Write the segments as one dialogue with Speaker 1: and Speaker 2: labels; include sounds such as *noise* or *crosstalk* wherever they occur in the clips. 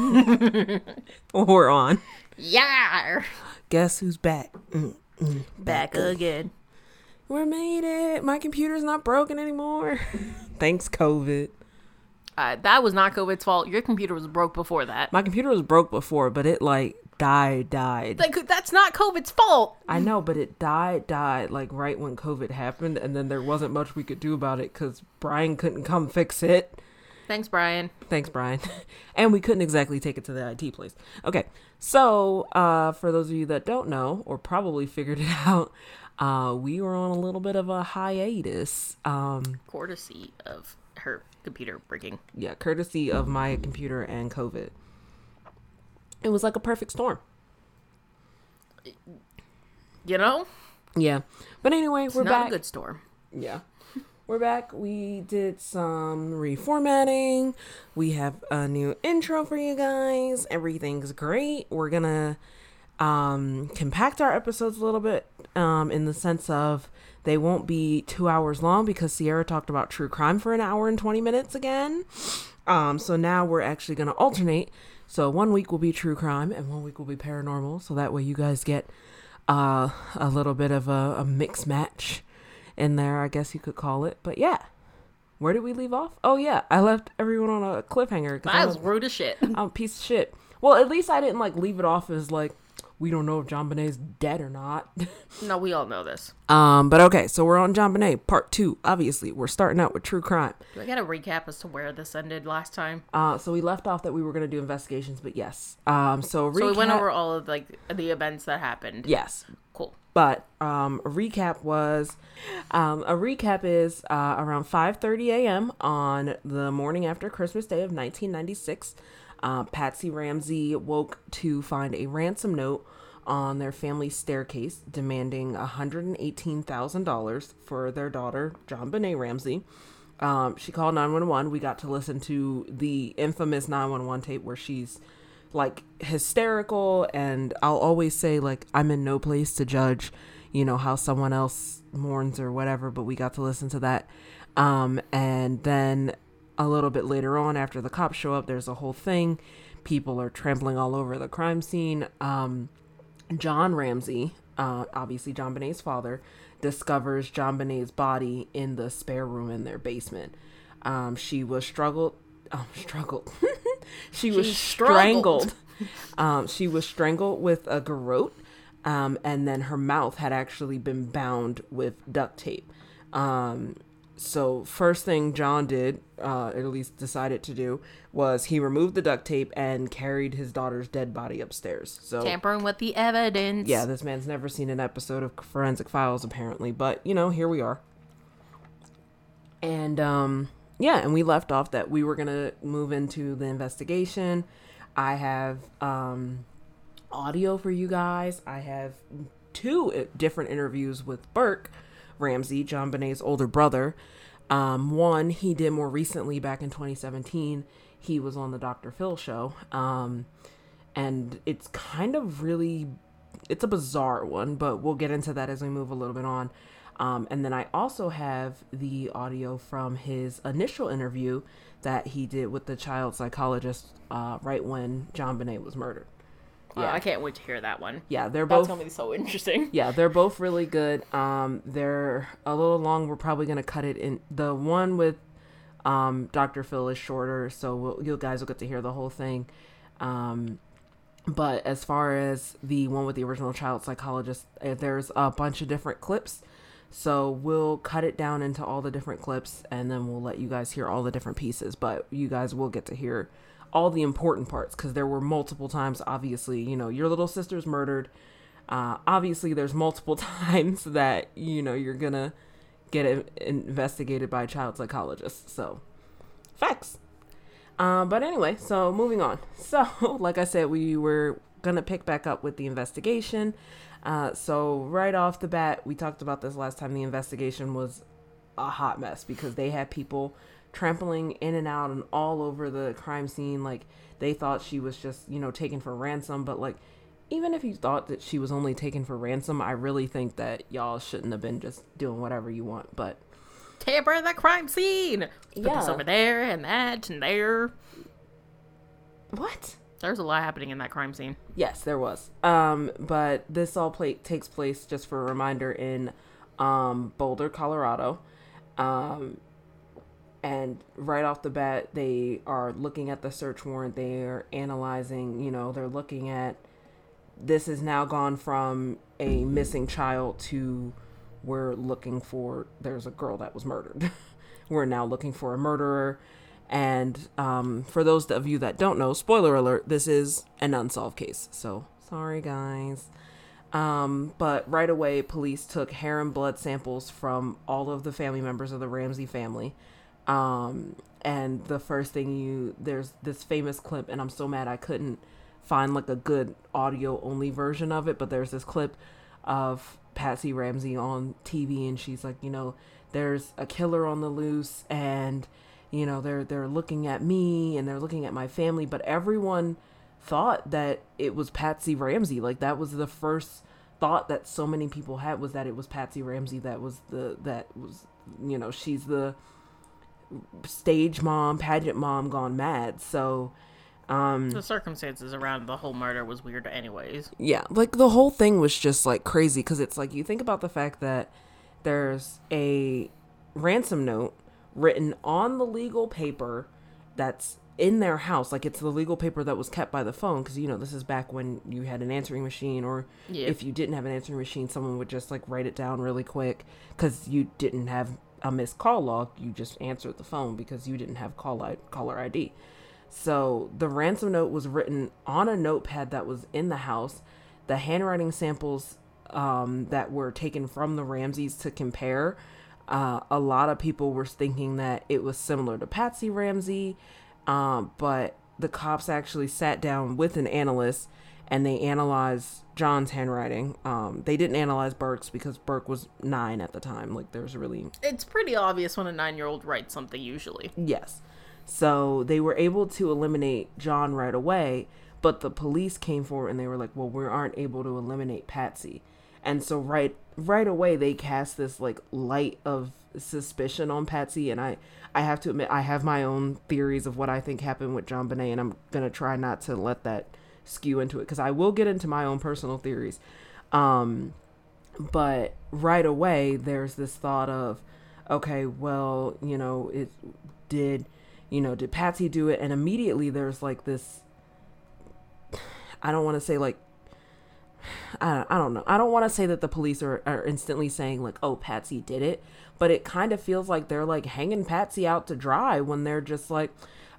Speaker 1: *laughs* We're on.
Speaker 2: Yeah.
Speaker 1: Guess who's back? Mm, mm,
Speaker 2: Back again.
Speaker 1: We made it. My computer's not broken anymore. *laughs* Thanks, COVID.
Speaker 2: Uh, that was not COVID's fault. Your computer was broke before that.
Speaker 1: My computer was broke before, but it like died, died.
Speaker 2: Like, that's not COVID's fault.
Speaker 1: I know, but it died, died like right when COVID happened, and then there wasn't much we could do about it because Brian couldn't come fix it.
Speaker 2: Thanks, Brian.
Speaker 1: Thanks, Brian. *laughs* and we couldn't exactly take it to the IT place. Okay, so uh, for those of you that don't know or probably figured it *laughs* out, uh, we were on a little bit of a hiatus. Um,
Speaker 2: Courtesy of her computer breaking.
Speaker 1: yeah, courtesy of my computer and COVID. It was like a perfect storm.
Speaker 2: You know?
Speaker 1: Yeah, but anyway,
Speaker 2: It's
Speaker 1: we're
Speaker 2: not
Speaker 1: back.
Speaker 2: a good storm.
Speaker 1: Yeah. We're back. We did some reformatting. We have a new intro for you guys. Everything's great. We're to um, compact our episodes a little bit um, in the sense of they won't be two hours long because Sierra talked about true crime for an hour and 20 minutes again. Um, so now we're actually to alternate. So one week will be true crime and one week will be paranormal. So that way you guys get uh, a little bit of a, a mix match in there, I guess you could call it. But yeah, where did we leave off? Oh yeah, I left everyone on a cliffhanger. I
Speaker 2: That
Speaker 1: was,
Speaker 2: rude as shit.
Speaker 1: I'm a piece of shit. Well, at least I didn't like leave it off as like we don't know if JonBenét's dead or not. *laughs*
Speaker 2: no, we all know this.
Speaker 1: um, but okay, so we're on JonBenét part two. Obviously, we're starting out with true crime.
Speaker 2: Do I get a recap as to where this ended last time?
Speaker 1: Uh, so we left off that we were gonna do investigations, but yes. Um, so recap.
Speaker 2: So we went over all of like the events that happened.
Speaker 1: Yes,
Speaker 2: Cool.
Speaker 1: But um, a recap was um, a recap is uh, around 5.30 a.m on the morning after christmas day of 1996 uh, patsy ramsey woke to find a ransom note on their family staircase demanding $118000 for their daughter JonBenét ramsey. Um, she called 911 we got to listen to the infamous 911 tape where she's like hysterical and I'll always say like I'm in no place to judge, you know, how someone else mourns or whatever, but we got to listen to that. Um and then a little bit later on after the cops show up, there's a whole thing. People are trampling all over the crime scene. Um John Ramsey, uh obviously JonBenét's father, discovers JonBenét's body in the spare room in their basement. Um she was struggled *laughs* um struggled. *laughs* she was
Speaker 2: She struggled.
Speaker 1: strangled. *laughs* Um, she was strangled with a garrote, um, and then her mouth had actually been bound with duct tape. Um, so first thing John did, uh, at least decided to do, was he removed the duct tape and carried his daughter's dead body upstairs. So
Speaker 2: Tampering with the evidence.
Speaker 1: yeah, this man's never seen an episode of Forensic Files apparently, but you know, here we are. And um yeah, and we left off that we were to move into the investigation. I have um audio for you guys. I have two uh, different interviews with Burke Ramsey, JonBenét's older brother. Um, one he did more recently back in 2017. He was on the Dr. Phil show. Um, and it's kind of really it's a bizarre one, but we'll get into that as we move a little bit on. Um, and then I also have the audio from his initial interview that he did with the child psychologist uh, right when JonBenét was murdered.
Speaker 2: Uh, I can't wait to hear that one.
Speaker 1: Yeah, they're
Speaker 2: That's
Speaker 1: both
Speaker 2: gonna be so interesting. *laughs*
Speaker 1: yeah, they're both really good. Um, they're a little long. We're probably gonna cut it in. The one with um, Dr. Phil is shorter, so we'll, you guys will get to hear the whole thing. Um, but as far as the one with the original child psychologist, uh, there's a bunch of different clips. So we'll cut it down into all the different clips, and then we'll let you guys hear all the different pieces. But you guys will get to hear all the important parts because there were multiple times. Obviously, you know, your little sister's murdered. Uh, obviously, there's multiple *laughs* times that you know you're gonna get it investigated by a child psychologist. So, facts. Um, but anyway, so moving on. *laughs* So, like I said, we were gonna pick back up with the investigation. Uh, so right off the bat, we talked about this last time. The investigation was a hot mess because they had people trampling in and out and all over the crime scene. Like they thought she was just, you know, taken for ransom. But like, even if you thought that she was only taken for ransom, I really think that y'all shouldn't have been just doing whatever you want. But
Speaker 2: Tamper the crime scene. Put this over there and that and there.
Speaker 1: what?
Speaker 2: There's a lot happening in that crime scene.
Speaker 1: Yes, there was. Um, but this all play- takes place just for a reminder in um, Boulder, Colorado. Um, and right off the bat, they are looking at the search warrant. They are analyzing. You know, they're looking at this has now gone from a missing child to we're looking for there's a girl that was murdered. *laughs* we're now looking for a murderer. And um, for those of you that don't know, spoiler alert, this is an unsolved case. So sorry, guys. Um, but right away, police took hair and blood samples from all of the family members of the Ramsey family. Um, and the first thing you, there's this famous clip, and I'm so mad I couldn't find like a good audio only version of it, but there's this clip of Patsy Ramsey on TV, and she's like, you know, there's a killer on the loose, and you know they're they're looking at me and they're looking at my family but everyone thought that it was Patsy Ramsey. Like that was the first thought that so many people had was that it was Patsy Ramsey that was the that was you know she's the stage mom pageant mom gone mad. So um
Speaker 2: the circumstances around the whole murder was weird anyways.
Speaker 1: Yeah like the whole thing was just like crazy because it's like you think about the fact that there's a ransom note written on the legal paper that's in their house. Like it's the legal paper that was kept by the phone because you know this is back when you had an answering machine or
Speaker 2: Yeah.
Speaker 1: if you didn't have an answering machine someone would just like write it down really quick because you didn't have a missed call log. You just answered the phone because you didn't have call I- caller id so the ransom note was written on a notepad that was in the house. The handwriting samples um, that were taken from the ramseys to compare uh, a lot of people were thinking that it was similar to Patsy Ramsey, um, but the cops actually sat down with an analyst and they analyzed John's handwriting. Um, they didn't analyze Burke's because Burke was nine at the time. Like, there's really
Speaker 2: it's pretty obvious when a nine-year-old writes something usually
Speaker 1: Yes. So they were able to eliminate John right away, but the police came forward and they were like, "Well, we aren't able to eliminate Patsy." And so right right away they cast this like light of suspicion on Patsy and I I have to admit I have my own theories of what I think happened with JonBenét and I'm going to try not to let that skew into it cuz I will get into my own personal theories. Um but right away there's this thought of okay well you know it did you know did patsy do it and immediately there's like this i don't want to say like I I don't know. I don't want to say that the police are, are instantly saying like, "Oh, Patsy did it," but it kind of feels like they're like hanging Patsy out to dry when they're just like,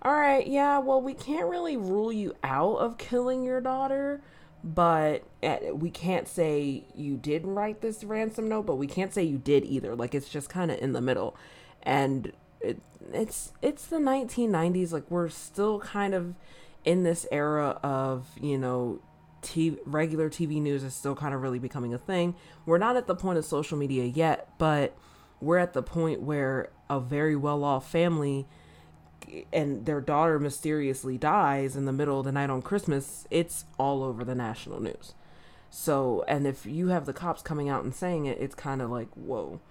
Speaker 1: "All right, yeah, well, we can't really rule you out of killing your daughter, but eh, we can't say you did write this ransom note, but we can't say you did either. Like it's just kind of in the middle, and it, it's it's the 1990s. Like we're still kind of in this era of you know TV, regular TV news is still kind of really becoming a thing. We're not at the point of social media yet, but we're at the point where a very well off family and their daughter mysteriously dies in the middle of the night on Christmas. It's all over the national news. So, and if you have the cops coming out and saying it, it's kind of like, whoa.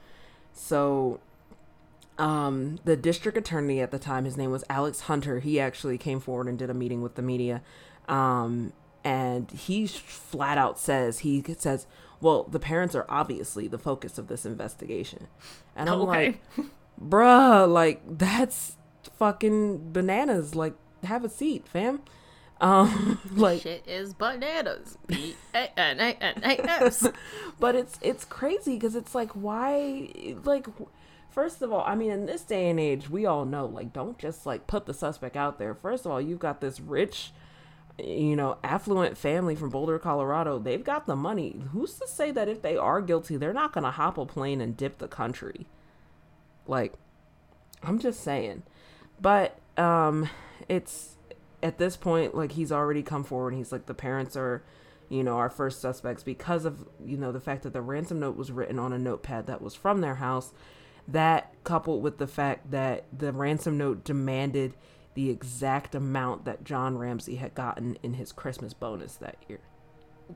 Speaker 1: So, um, the district attorney at the time, his name was Alex Hunter. He actually came forward and did a meeting with the media. Um, and he flat out says he says well the parents are obviously the focus of this investigation and i'm
Speaker 2: Okay.
Speaker 1: like bruh like that's fucking bananas like have a seat fam um *laughs* like
Speaker 2: Shit is bananas. B A N A N A S. *laughs*
Speaker 1: but it's it's crazy because it's like why like first of all i mean in this day and age we all know like don't just like put the suspect out there first of all you've got this rich you know affluent family from boulder colorado they've got the money. Who's to say that if they are guilty they're not going to hop a plane and dip the country? Like i'm just saying. But um it's at this point like he's already come forward. And he's like the parents are you know our first suspects because of you know the fact that the ransom note was written on a notepad that was from their house. That coupled with the fact that the ransom note demanded the exact amount that John Ramsey had gotten in his Christmas bonus that year.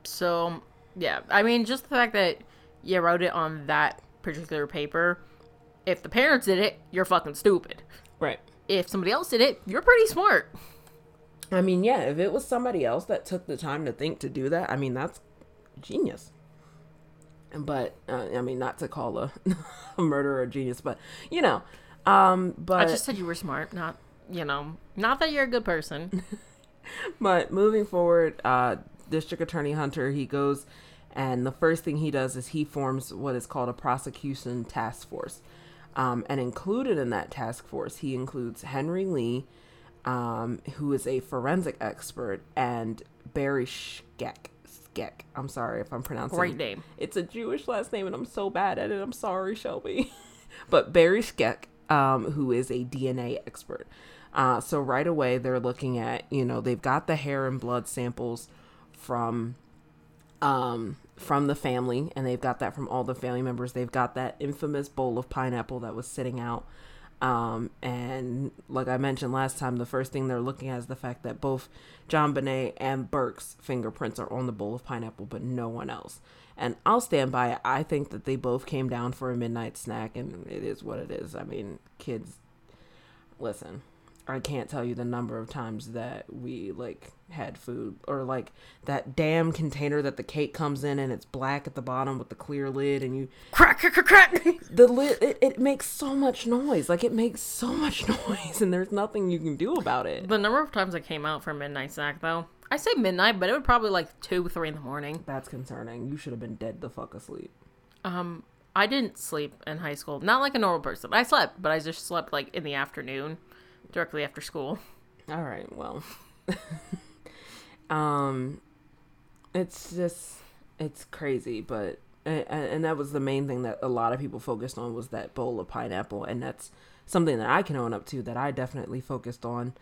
Speaker 2: So, yeah. I mean, just the fact that you wrote it on that particular paper, if the parents did it, you're fucking stupid.
Speaker 1: Right.
Speaker 2: If somebody else did it, you're pretty smart.
Speaker 1: I mean, yeah, if it was somebody else that took the time to think to do that, I mean, that's genius. But uh, I mean, not to call a, a *laughs* murderer a genius, but you know, um, but
Speaker 2: I just said you were smart, not you know, not that you're a good person. *laughs*
Speaker 1: but moving forward, uh, District Attorney Hunter he goes, and the first thing he does is he forms what is called a prosecution task force, um, and included in that task force he includes Henry Lee, um, who is a forensic expert, and Barry. Skek. I'm sorry if I'm pronouncing
Speaker 2: Great name.
Speaker 1: It's a Jewish last name, and I'm so bad at it. I'm sorry, Shelby. *laughs* but Barry Skek, um, who is a DNA expert. Uh, so right away, they're looking at, you know, they've got the hair and blood samples from, um, from the family, and they've got that from all the family members. They've got that infamous bowl of pineapple that was sitting out. Um, and like I mentioned last time, the first thing they're looking at is the fact that both JonBenét and Burke's fingerprints are on the bowl of pineapple, but no one else. And I'll stand by it. I think that they both came down for a midnight snack, and it is what it is. I mean, kids, listen. I can't tell you the number of times that we like had food or like that damn container that the cake comes in and it's black at the bottom with the clear lid and you
Speaker 2: crack crack crack crack. *laughs*
Speaker 1: The lid it, it makes so much noise. Like it makes so much *laughs* noise and there's nothing you can do about it.
Speaker 2: The number of times I came out for a midnight snack though. I say midnight, but it would probably like two, three in the morning.
Speaker 1: That's concerning. You should have been dead the fuck asleep.
Speaker 2: Um, I didn't sleep in high school. Not like a normal person. I slept, but I just slept like in the afternoon directly after school.
Speaker 1: All right, well. *laughs* um it's just it's crazy, but and, and that was the main thing that a lot of people focused on was that bowl of pineapple and that's something that I can own up to that I definitely focused on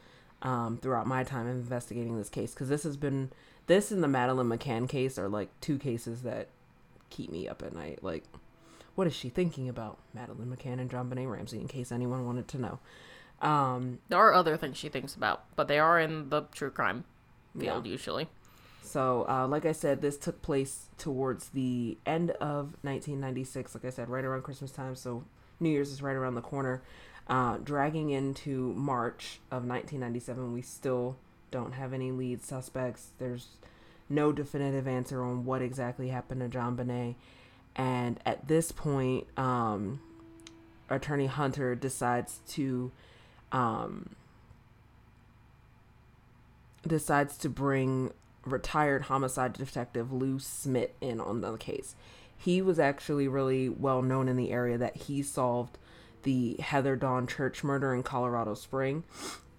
Speaker 1: um, throughout my time investigating this case because this has been this and the Madeleine McCann case are like two cases that keep me up at night. Like, what is she thinking about, Madeleine McCann and JonBenét Ramsey? In case anyone wanted to know. Um,
Speaker 2: there are other things she thinks about, but they are in the true crime field yeah. usually.
Speaker 1: So, uh, like I said, this took place towards the end of 1996. Like I said, right around Christmas time. So, New Year's is right around the corner. Uh, dragging into March of 1997, we still don't have any lead suspects. There's no definitive answer on what exactly happened to JonBenét. And at this point, um, Attorney Hunter decides to um, decides to bring retired homicide detective Lou Smith in on the case. He was actually really well known in the area that he solved the Heather Dawn Church murder in Colorado Spring.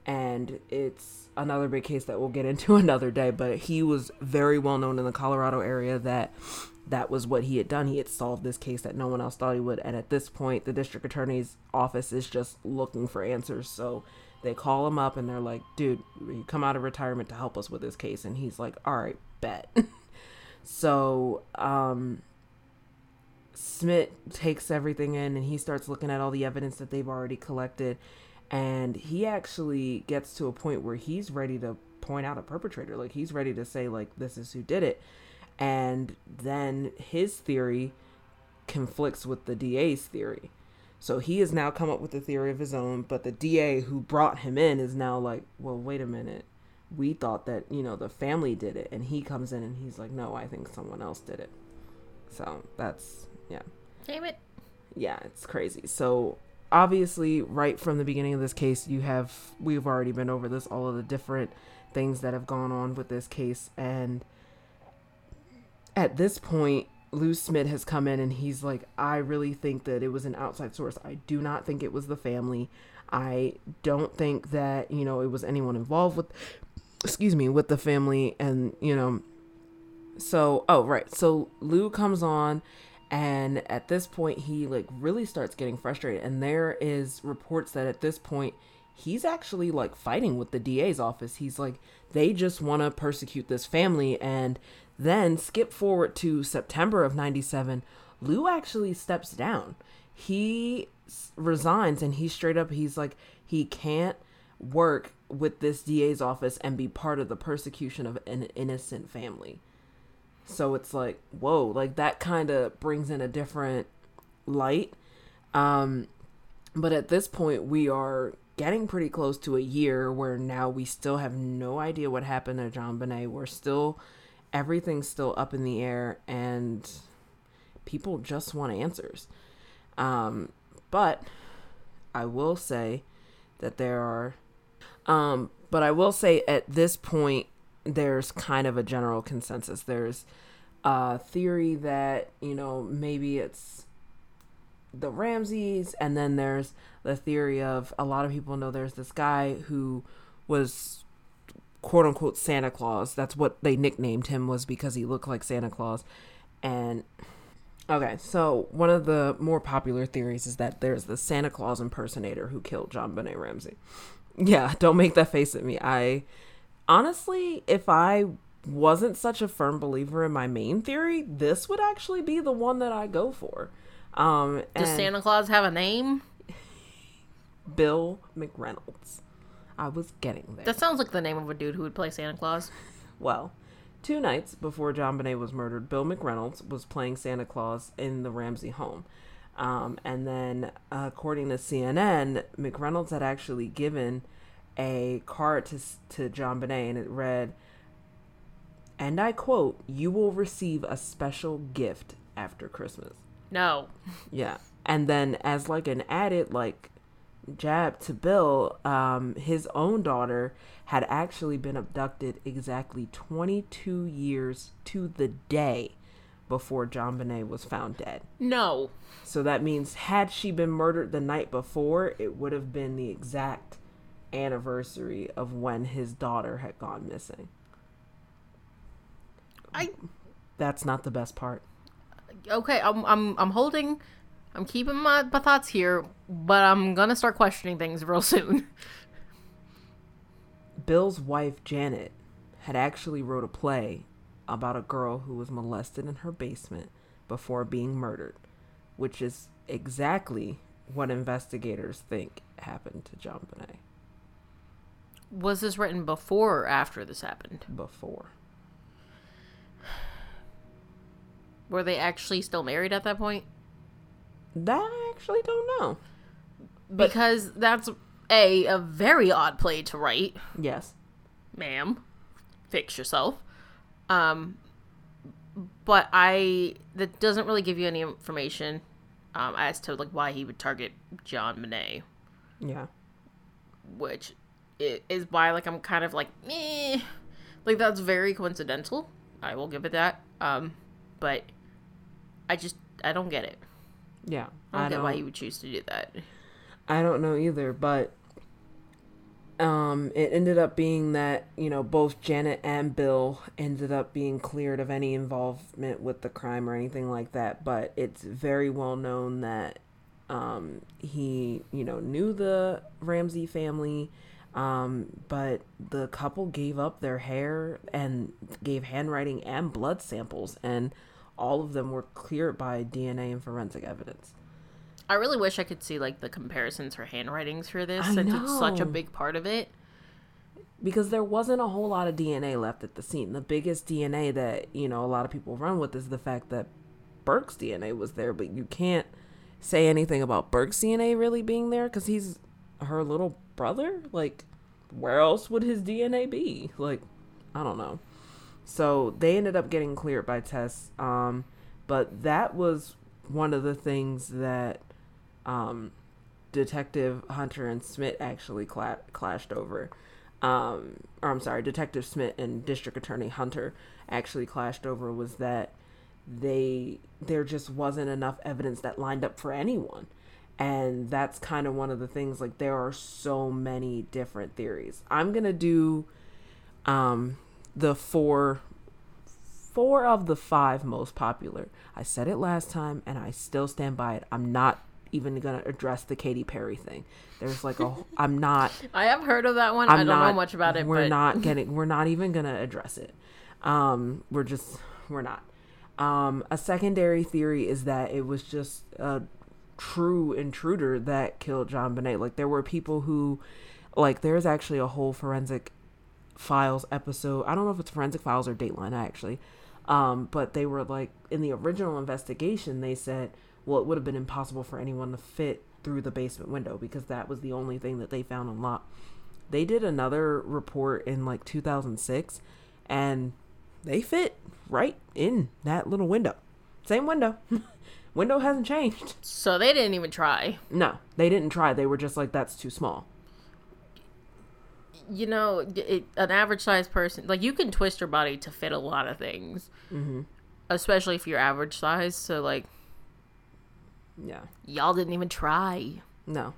Speaker 1: And it's another big case that we'll get into *laughs* another day, but he was very well known in the Colorado area that that was what he had done. He had solved this case that no one else thought he would. And at this point, the district attorney's office is just looking for answers. So they call him up and they're like, dude, you come out of retirement to help us with this case. And he's like, all right, bet. *laughs* so, um, Smith takes everything in and he starts looking at all the evidence that they've already collected. And he actually gets to a point where he's ready to point out a perpetrator. Like, he's ready to say, like, this is who did it and then his theory conflicts with the DA's theory. So he has now come up with a theory of his own, but the DA who brought him in is now like, well, wait a minute. We thought that, you know, the family did it. And he comes in and he's like, no, I think someone else did it. So that's, yeah.
Speaker 2: Damn it.
Speaker 1: Yeah, it's crazy. So obviously, right from the beginning of this case, you have, we've already been over this, all of the different things that have gone on with this case. And at this point, Lou Smith has come in and he's like, I really think that it was an outside source. I do not think it was the family. I don't think that, you know, it was anyone involved with, excuse me, with the family. And, you know, so, oh, right. So Lou comes on and at this point, he like really starts getting frustrated. And there is reports that at this point, he's actually like fighting with the DA's office. He's like, they just want to persecute this family and then skip forward to September of 97, Lou actually steps down. He resigns and he straight up he's like he can't work with this DA's office and be part of the persecution of an innocent family. So it's like, whoa, like that kind of brings in a different light. Um but at this point we are getting pretty close to a year where now we still have no idea what happened to JonBenét. We're still everything's still up in the air and people just want answers. Um, but I will say that there are um, but I will say at this point there's kind of a general consensus. There's a theory that, you know, maybe it's the Ramseys and then there's the theory of a lot of people know there's this guy who was quote unquote Santa Claus. That's what they nicknamed him was because he looked like Santa Claus. And okay, so one of the more popular theories is that there's the Santa Claus impersonator who killed John JonBenét Ramsey. *laughs* Yeah, don't make that face at me. I honestly, if I wasn't such a firm believer in my main theory, this would actually be the one that I go for. Um,
Speaker 2: Does Santa Claus have a name?
Speaker 1: Bill McReynolds. I was getting there.
Speaker 2: That sounds like the name of a dude who would play Santa Claus.
Speaker 1: Well, two nights before JonBenét was murdered, Bill McReynolds was playing Santa Claus in the Ramsey home. Um, and then, uh, according to CNN, McReynolds had actually given a card to, to JonBenét, and it read, and I quote, You will receive a special gift after Christmas.
Speaker 2: No.
Speaker 1: Yeah. And then, as like an added, like, jab to Bill, um, his own daughter had actually been abducted exactly 22 years to the day before JonBenét was found dead.
Speaker 2: No.
Speaker 1: So that means had she been murdered the night before, it would have been the exact anniversary of when his daughter had gone missing.
Speaker 2: I
Speaker 1: That's not the best part.
Speaker 2: okay, I'm I'm I'm holding I'm keeping my, my thoughts here, but I'm gonna start questioning things *laughs* real soon.
Speaker 1: Bill's wife Janet had actually wrote a play about a girl who was molested in her basement before being murdered, which is exactly what investigators think happened to JonBenét.
Speaker 2: Was this written before or after this happened?
Speaker 1: before.
Speaker 2: Were they actually still married at that point?
Speaker 1: That I actually don't know. But-
Speaker 2: because that's a a very odd play to write,
Speaker 1: Yes.
Speaker 2: ma'am. Fix yourself. Um, but I that doesn't really give you any information um, as to like why he would target JonBenét,
Speaker 1: Yeah.
Speaker 2: which is why like I'm kind of like eh. like that's very coincidental. I will give it that. Um, but I just I don't get it.
Speaker 1: Yeah.
Speaker 2: I don't get why he would choose to do that.
Speaker 1: I don't know either, but um it ended up being that, you know, both Janet and Bill ended up being cleared of any involvement with the crime or anything like that, but it's very well known that um he, you know, knew the Ramsey family um but the couple gave up their hair and gave handwriting and blood samples and all of them were cleared by DNA and forensic evidence.
Speaker 2: I really wish I could see like the comparisons for handwritings for this
Speaker 1: I
Speaker 2: since it's such a big part of it.
Speaker 1: because there wasn't a whole lot of DNA left at the scene. The biggest DNA that, you know, a lot of people run with is the fact that Burke's DNA was there, but you can't say anything about Burke's DNA really being there because he's her little brother. Like, where else would his DNA be? Like, I don't know. So they ended up getting cleared by tests. Um, but that was one of the things that um, Detective Hunter and Smith actually cla- clashed over. Um, or I'm sorry, Detective Smith and District Attorney Hunter actually clashed over was that they there just wasn't enough evidence that lined up for anyone. And that's kind of one of the things like there are so many different theories. I'm going to do um the four four of the five most popular. I said it last time and I still stand by it. I'm not even going to address the Katy Perry thing. There's like a *laughs* I'm not
Speaker 2: I have heard of that one.
Speaker 1: I'm
Speaker 2: I don't
Speaker 1: not,
Speaker 2: know much about it.
Speaker 1: We're
Speaker 2: but
Speaker 1: not *laughs* getting. We're not even gonna address it. Um, we're just. We're not. Um, a secondary theory is that it was just a true intruder that killed JonBenét. Like there were people who, like, there's actually a whole forensic files episode. I don't know if it's forensic files or Dateline actually. Um, but they were like in the original investigation, they said, well, it would have been impossible for anyone to fit through the basement window because that was the only thing that they found unlocked. They did another report in like 2006 and they fit right in that little window. Same window. *laughs* window hasn't changed.
Speaker 2: So they didn't even try.
Speaker 1: No, they didn't try. They were just like, that's too small.
Speaker 2: You know, it, an average sized person, like you can twist your body to fit a lot of things, mm-hmm. especially if you're average size. So, like,
Speaker 1: yeah,
Speaker 2: y'all didn't even try.
Speaker 1: No.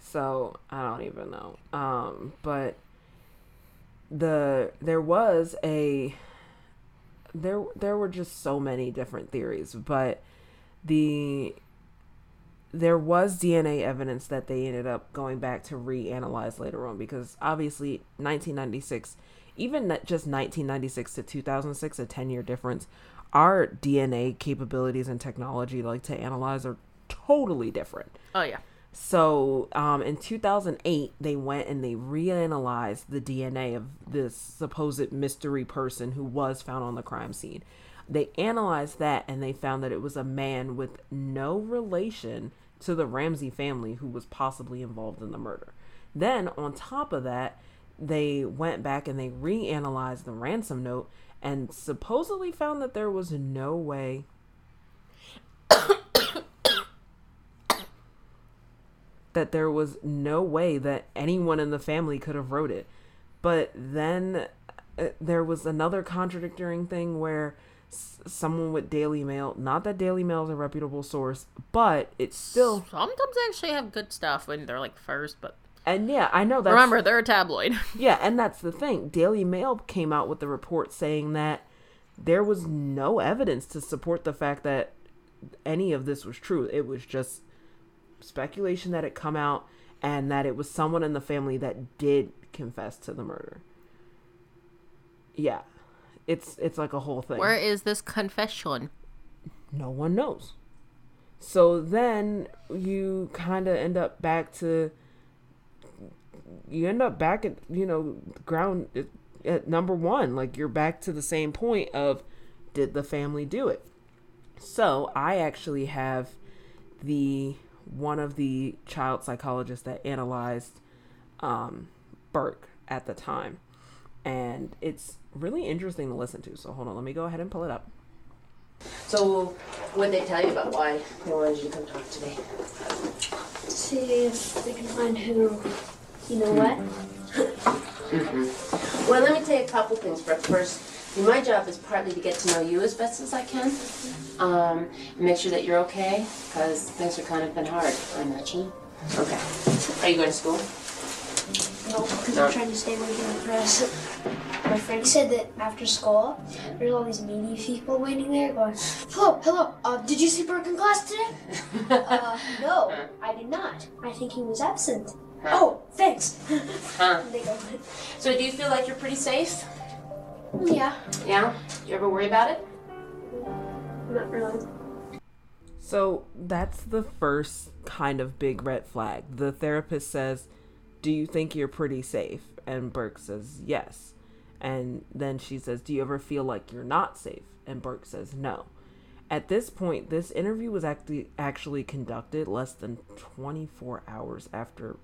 Speaker 1: So I don't even know. Um, but the there was a there there were just so many different theories, but the there was DNA evidence that they ended up going back to reanalyze later on because obviously 1996, even just 1996 to 2006, a 10 year difference, our DNA capabilities and technology like to analyze are totally different.
Speaker 2: Oh yeah.
Speaker 1: So um, in 2008, they went and they reanalyzed the DNA of this supposed mystery person who was found on the crime scene. They analyzed that and they found that it was a man with no relation to the Ramsey family who was possibly involved in the murder. Then, on top of that, they went back and they reanalyzed the ransom note and supposedly found that there was no way *coughs* that there was no way that anyone in the family could have wrote it. But then uh, there was another contradicting thing where someone with Daily Mail. Not that Daily Mail is a reputable source, but it's still
Speaker 2: sometimes they actually have good stuff when they're like first. But
Speaker 1: and yeah, I know that.
Speaker 2: Remember, they're a tabloid. *laughs*
Speaker 1: yeah, and that's the thing. Daily Mail came out with the report saying that there was no evidence to support the fact that any of this was true. It was just speculation that it come out and that it was someone in the family that did confess to the murder. Yeah it's it's like a whole thing.
Speaker 2: Where is this confession?
Speaker 1: No one knows. So then you kind of end up back to you end up back at you know ground at, at number 1 like you're back to the same point of did the family do it. So I actually have the one of the child psychologists that analyzed um, Burke at the time and it's really interesting to listen to. So hold on, let me go ahead and pull it up.
Speaker 3: So, what they tell you about why they wanted you to come talk to me?
Speaker 4: See if they can find who, you know what?
Speaker 3: mm-hmm. Well, let me tell you a couple things. But first, my job is partly to get to know you as best as I can, um, make sure that you're okay, because things have kind of been hard. I imagine. Okay. Are you going to school?
Speaker 4: No, because no. I'm trying to stay away from the press. My friend said that after school, there's all these media people waiting there going, Hello, hello, uh, did you see Burke in class today? *laughs* uh, no, I did not. I think he was absent. Huh. Oh, thanks.
Speaker 3: huh. *laughs* So do you feel like you're pretty safe?
Speaker 4: Yeah.
Speaker 3: Yeah? Do you ever worry about it?
Speaker 4: Not really.
Speaker 1: So that's the first kind of big red flag. The therapist says, Do you think you're pretty safe? And Burke says, Yes. And then she says, Do you ever feel like you're not safe? And Burke says, No. At this point, this interview was actually actually conducted less than 24 hours after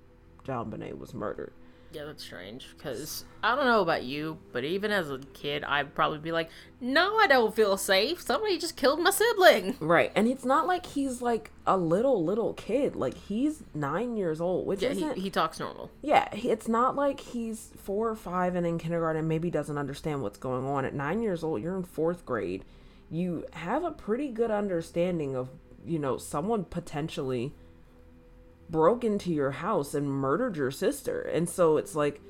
Speaker 1: JonBenét was murdered.
Speaker 2: Yeah, that's strange because I don't know about you, but even as a kid, I'd probably be like, "No, I don't feel safe. Somebody just killed my sibling."
Speaker 1: Right, and it's not like he's like a little little kid. Like he's nine years old, which
Speaker 2: yeah,
Speaker 1: isn't.
Speaker 2: He, he talks normal.
Speaker 1: Yeah, it's not like he's four or five and in kindergarten maybe doesn't understand what's going on. At nine years old, you're in fourth grade. You have a pretty good understanding of you know someone potentially broke into your house and murdered your sister. And so it's like,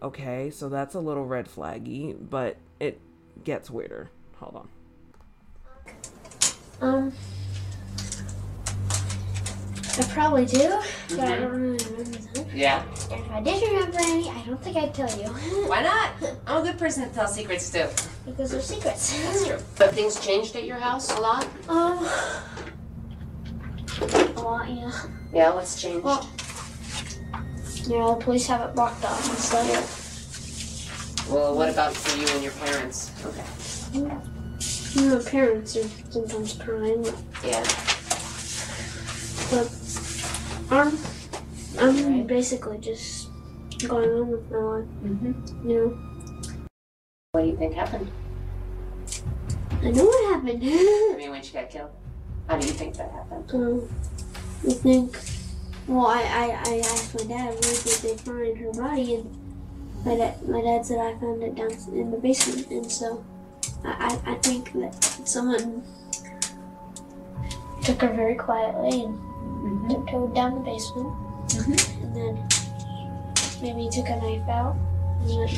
Speaker 1: okay, so that's a little red flaggy, but it gets weirder. Hold on.
Speaker 4: Um, I probably do, mm-hmm. but I don't really remember them.
Speaker 3: Yeah.
Speaker 4: And if I did remember any, I don't think I'd tell you. *laughs*
Speaker 3: Why not? I'm a good person to tell secrets too.
Speaker 4: Because they're secrets.
Speaker 3: That's true. But things changed at your house a lot?
Speaker 4: Um, *sighs* a lot, yeah.
Speaker 3: Yeah, what's changed?
Speaker 4: Well, you know, the police have it blocked off and stuff.
Speaker 3: Yeah. Well, what about for you and your parents? Okay.
Speaker 4: You know, parents are sometimes crying.
Speaker 3: Yeah.
Speaker 4: But Um, I'm basically just going on with my life.
Speaker 3: Mm-hmm.
Speaker 4: You know,
Speaker 3: What do you think happened?
Speaker 4: I know what happened. *laughs*
Speaker 3: I mean, when she got killed. How do you think that happened?
Speaker 4: um, I think. Well, I, I, I asked my dad where did they find her body, and my dad my dad said I found it down in the basement, and so I, I, I think that someone took her very quietly and
Speaker 3: Mm-hmm.
Speaker 4: tiptoed down the basement, and then maybe took a knife out, and then,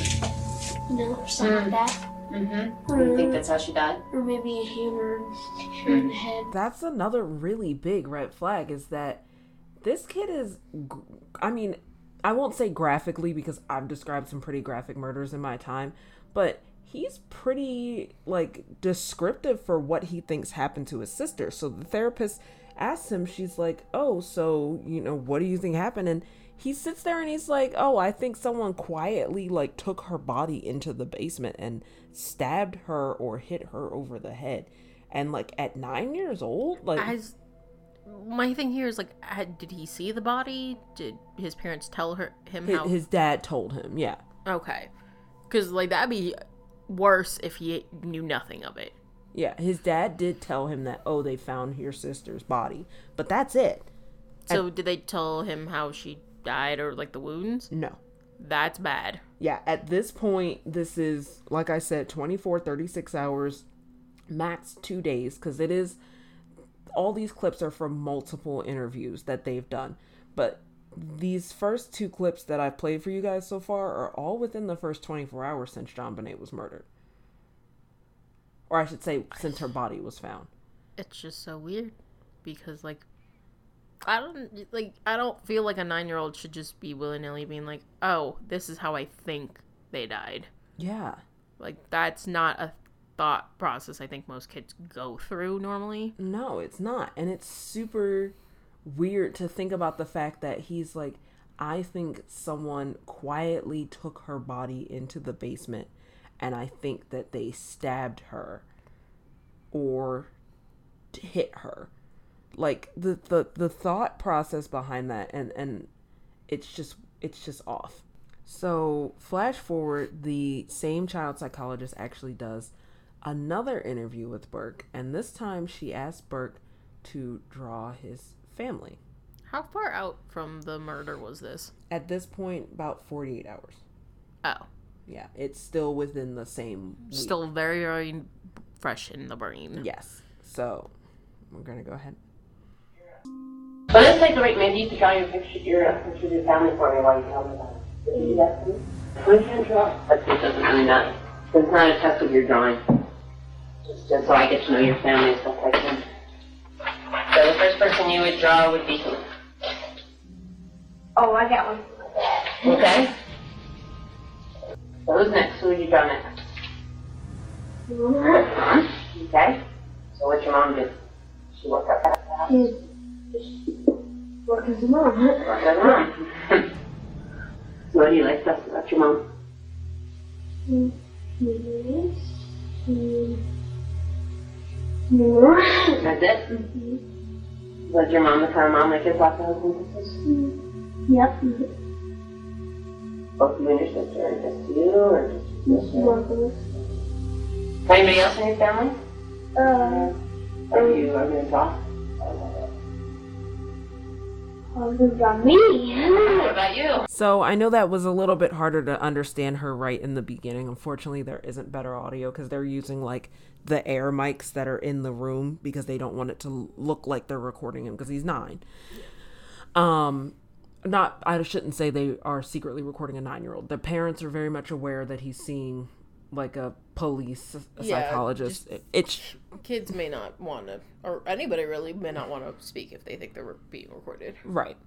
Speaker 4: you know, or something like that,
Speaker 3: Mm-hmm. Do you think that's how she died?
Speaker 4: or maybe a hammer in the head.
Speaker 1: That's another really big red flag is that this kid is, I mean, I won't say graphically because I've described some pretty graphic murders in my time, but he's pretty, like, descriptive for what he thinks happened to his sister. So the therapist asks him, she's like, oh, so, you know, what do you think happened? And he sits there and he's like, oh, I think someone quietly, like, took her body into the basement and stabbed her or hit her over the head and like at nine years old like
Speaker 2: As my thing here is like, had, did he see the body? Did his parents tell her him
Speaker 1: his,
Speaker 2: how?
Speaker 1: his dad told him yeah
Speaker 2: Okay, because like that'd be worse if he knew nothing of it.
Speaker 1: yeah his dad did tell him that oh they found your sister's body but that's it
Speaker 2: So did they tell him how she died or like the wounds?
Speaker 1: no
Speaker 2: That's bad.
Speaker 1: yeah at this point this is like i said 24 36 hours max two days because it is all these clips are from multiple interviews that they've done but these first two clips that i've played for you guys so far are all within the first 24 hours since JonBenét was murdered or i should say since her body was found
Speaker 2: It's just so weird because like I don't like I don't feel like a nine year old should just be willy nilly being like, oh, this is how I think they died.
Speaker 1: yeah
Speaker 2: Like that's not a thought process I think most kids go through normally.
Speaker 1: No, it's not. And it's super weird to think about the fact that he's like, I think someone quietly took her body into the basement and I think that they stabbed her or hit her. Like the, the the thought process behind that and and it's just it's just off. So, flash forward, the same child psychologist actually does another interview with Burke, and this time she asked Burke to draw his family.
Speaker 2: How far out from the murder was this?
Speaker 1: At this point, about 48 hours.
Speaker 2: Oh,
Speaker 1: Yeah, it's still within the same week.
Speaker 2: still very very fresh in the brain.
Speaker 1: Yes. So, we're going to go ahead.
Speaker 3: But let's take a break. Maybe you could draw your picture, your picture of your family for me while you tell me about it. Could you do that for me? Can draw. But it doesn't really matter. It's not a test of your drawing. Just, just so I get to know your family as best I can. So the first person you would draw would be who?
Speaker 4: Oh, I got one.
Speaker 3: Okay. So who's next? Who would you draw next? Mom. Okay. So what's your mom do? She work up at the house.
Speaker 4: Work as a mom.
Speaker 3: Work as a mom. so what do you like best about your mom?
Speaker 4: More.
Speaker 3: That's it? Hmm. Was your mom the kind of mom that gives lots of hugs and kisses?
Speaker 4: Yep.
Speaker 3: Both you and your sister, or just you, or just your sister?
Speaker 4: Of.
Speaker 3: Anybody else in your family?
Speaker 4: Uh,
Speaker 3: Are you are going to about you?
Speaker 1: So, I know that was a little bit harder to understand her right in the beginning. Unfortunately, there isn't better audio because they're using like the air mics that are in the room because they don't want it to look like they're recording him because he's nine. Um, not I shouldn't say they are secretly recording a nine year old. The parents are very much aware that he's seeing like a police a
Speaker 2: Yeah,
Speaker 1: psychologist. It- it's
Speaker 2: Kids may not want to, or anybody really may not want to speak if they think they're being recorded.
Speaker 1: right.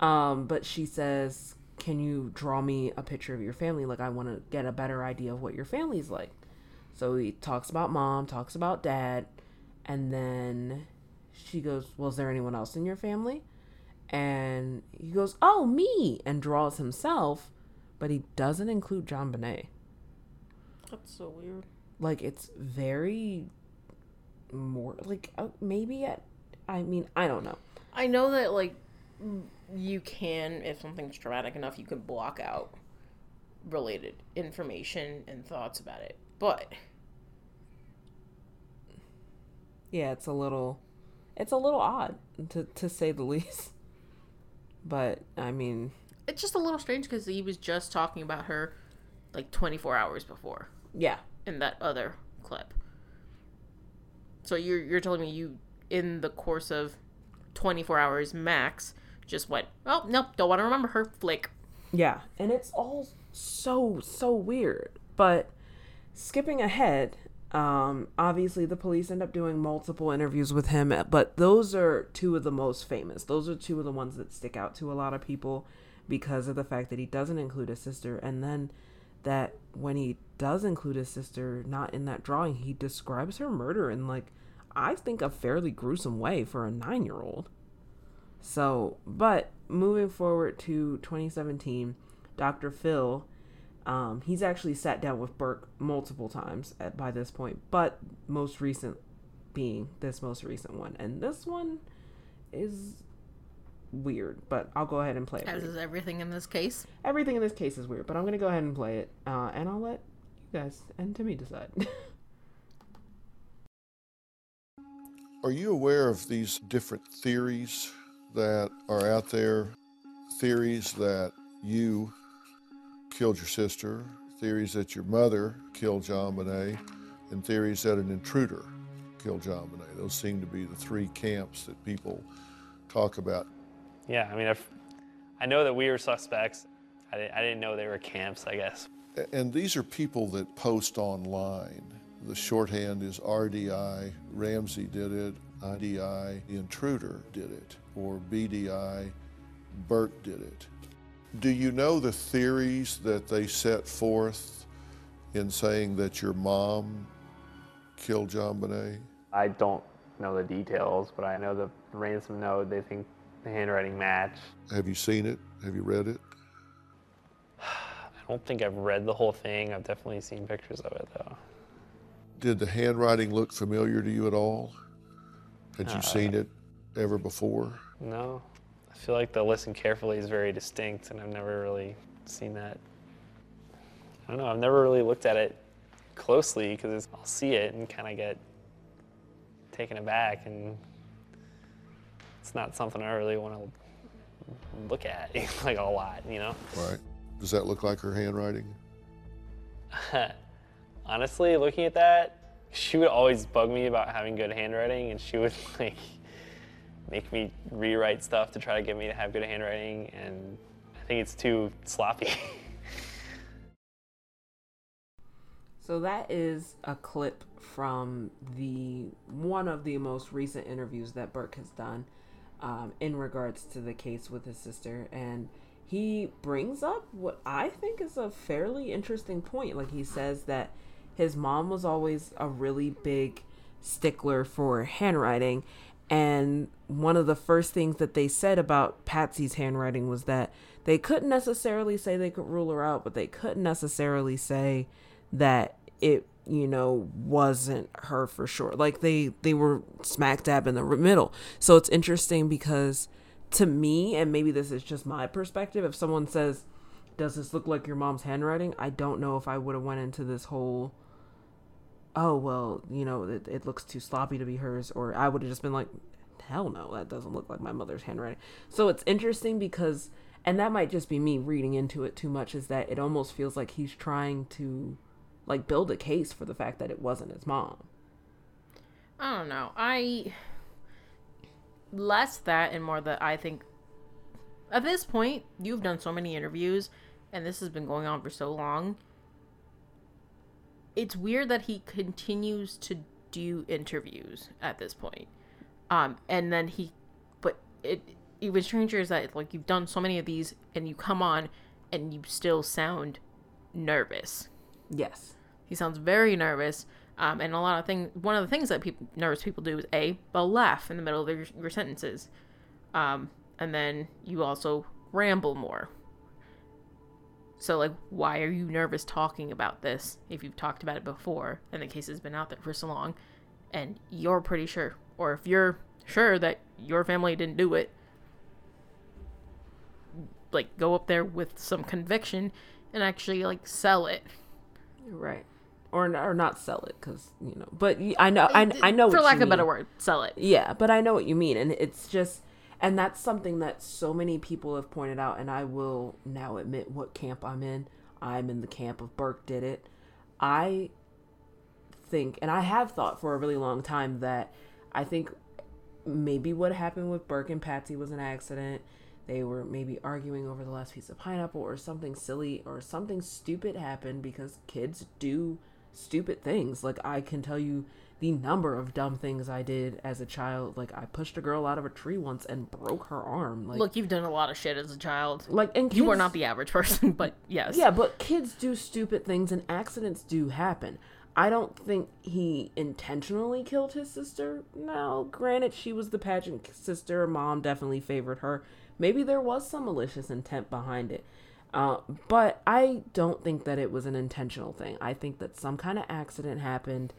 Speaker 1: Um, but she says, "Can you draw me a picture of your family? Like I want to get a better idea of what your family's like." So he talks about mom, talks about dad, and then she goes, "Well, is there anyone else in your family?" And he goes, "Oh, me," and draws himself, but he doesn't include JonBenét.
Speaker 2: That's so weird.
Speaker 1: like it's very more like uh, maybe at i mean i don't know
Speaker 2: I know that like you can, if something's traumatic enough, you can block out related information and thoughts about it. But
Speaker 1: yeah, it's a little, it's a little odd to to say the *laughs* least. But I mean,
Speaker 2: it's just a little strange because he was just talking about her like 24 hours before
Speaker 1: yeah,
Speaker 2: in that other clip. So you're you're telling me you in the course of 24 hours max just went, oh nope, don't want to remember her. Flick.
Speaker 1: yeah, and it's all so so weird. But skipping ahead, um, obviously the police end up doing multiple interviews with him, but those are two of the most famous. Those are two of the ones that stick out to a lot of people because of the fact that he doesn't include his sister, and then that when he does include his sister, not in that drawing, he describes her murder in like I think a fairly gruesome way for a nine year old. So, but moving forward to 2017, Dr. Phil, um, he's actually sat down with Burke multiple times at, by this point, but most recent being this most recent one. And this one is weird, but I'll go ahead and play it.
Speaker 2: As is everything in this case.
Speaker 1: Everything in this case is weird, but I'm going to go ahead and play it, uh, and I'll let you guys and Timmy decide. *laughs*
Speaker 5: Are you aware of these different theories that are out there? Theories that you killed your sister, theories that your mother killed JonBenét, and theories that an intruder killed JonBenét. Those seem to be the three camps that people talk about.
Speaker 6: Yeah, I mean, I've, I know that we were suspects. I didn't, I didn't know they were camps, I guess.
Speaker 5: And these are people that post online. The shorthand is RDI, Ramsey did it, IDI, the intruder did it, or BDI, Burke did it. Do you know the theories that they set forth in saying that your mom killed JonBenét?
Speaker 6: I don't know the details, but I know the ransom note, they think the handwriting match.
Speaker 5: Have you seen it? Have you read it? *sighs*
Speaker 6: I don't think I've read the whole thing. I've definitely seen pictures of it, though.
Speaker 5: Did the handwriting look familiar to you at all? Had you
Speaker 6: Uh,
Speaker 5: seen it ever before?
Speaker 6: No. I feel like the listen carefully is very distinct, and I've never really seen that. I don't know. I've never really looked at it closely because I'll see it and kind of get taken aback, and it's not something I really want to look at *laughs* like a lot, you know.
Speaker 5: Right. Does that look like her handwriting? *laughs*
Speaker 6: Honestly, looking at that, she would always bug me about having good handwriting, and she would *laughs* like make me rewrite stuff to try to get me to have good handwriting, and I think it's too sloppy.
Speaker 1: So that is a clip from the one of the most recent interviews that Burke has done um, in regards to the case with his sister, and he brings up what I think is a fairly interesting point. Like he says that his mom was always a really big stickler for handwriting, and one of the first things that they said about Patsy's handwriting was that they couldn't necessarily say they could rule her out, but they couldn't necessarily say that it you know wasn't her for sure. Like they they were smack dab in the middle. So it's interesting because to me and maybe this is just my perspective if someone says does this look like your mom's handwriting? I don't know if i would have went into this whole oh well you know it, it looks too sloppy to be hers or i would have just been like hell no that doesn't look like my mother's handwriting. So it's interesting because and that might just be me reading into it too much is that it almost feels like he's trying to like build a case for the fact that it wasn't his mom
Speaker 2: I don't know. I less that and more that I think at this point you've done so many interviews and this has been going on for so long. It's weird that he continues to do interviews at this point. Um and then he but it even stranger is that like you've done so many of these and you come on and you still sound nervous.
Speaker 1: yes
Speaker 2: He sounds very nervous. Um, and a lot of things, one of the things that people, nervous people do is A, they'll laugh in the middle of your, your sentences. Um, and then you also ramble more. So, like, why are you nervous talking about this if you've talked about it before and the case has been out there for so long and you're pretty sure? Or if you're sure that your family didn't do it, like go up there with some conviction and actually like sell it.
Speaker 1: Right. Or, or not sell it because you know but I know i, I know
Speaker 2: For
Speaker 1: what
Speaker 2: lack of a better word, sell it.
Speaker 1: Yeah, but I know what you mean. And it's just, and that's something that so many people have pointed out. And I will now admit what camp I'm in. I'm in the camp of Burke did it. I think, and I have thought for a really long time that I think maybe what happened with Burke and Patsy was an accident. They were maybe arguing over the last piece of pineapple or something silly or something stupid happened because kids do stupid things. Like I can tell you the number of dumb things I did as a child. Like I pushed a girl out of a tree once and broke her arm. Like
Speaker 2: Look, you've done a lot of shit as a child.
Speaker 1: like and
Speaker 2: You are not the average *laughs* person, but yes.
Speaker 1: yeah, but kids do stupid things and accidents do happen. I don't think he intentionally killed his sister. No, granted, she was the pageant sister. Mom definitely favored her. Maybe there was some malicious intent behind it. Uh, but I don't think that it was an intentional thing. I think that some kind of accident happened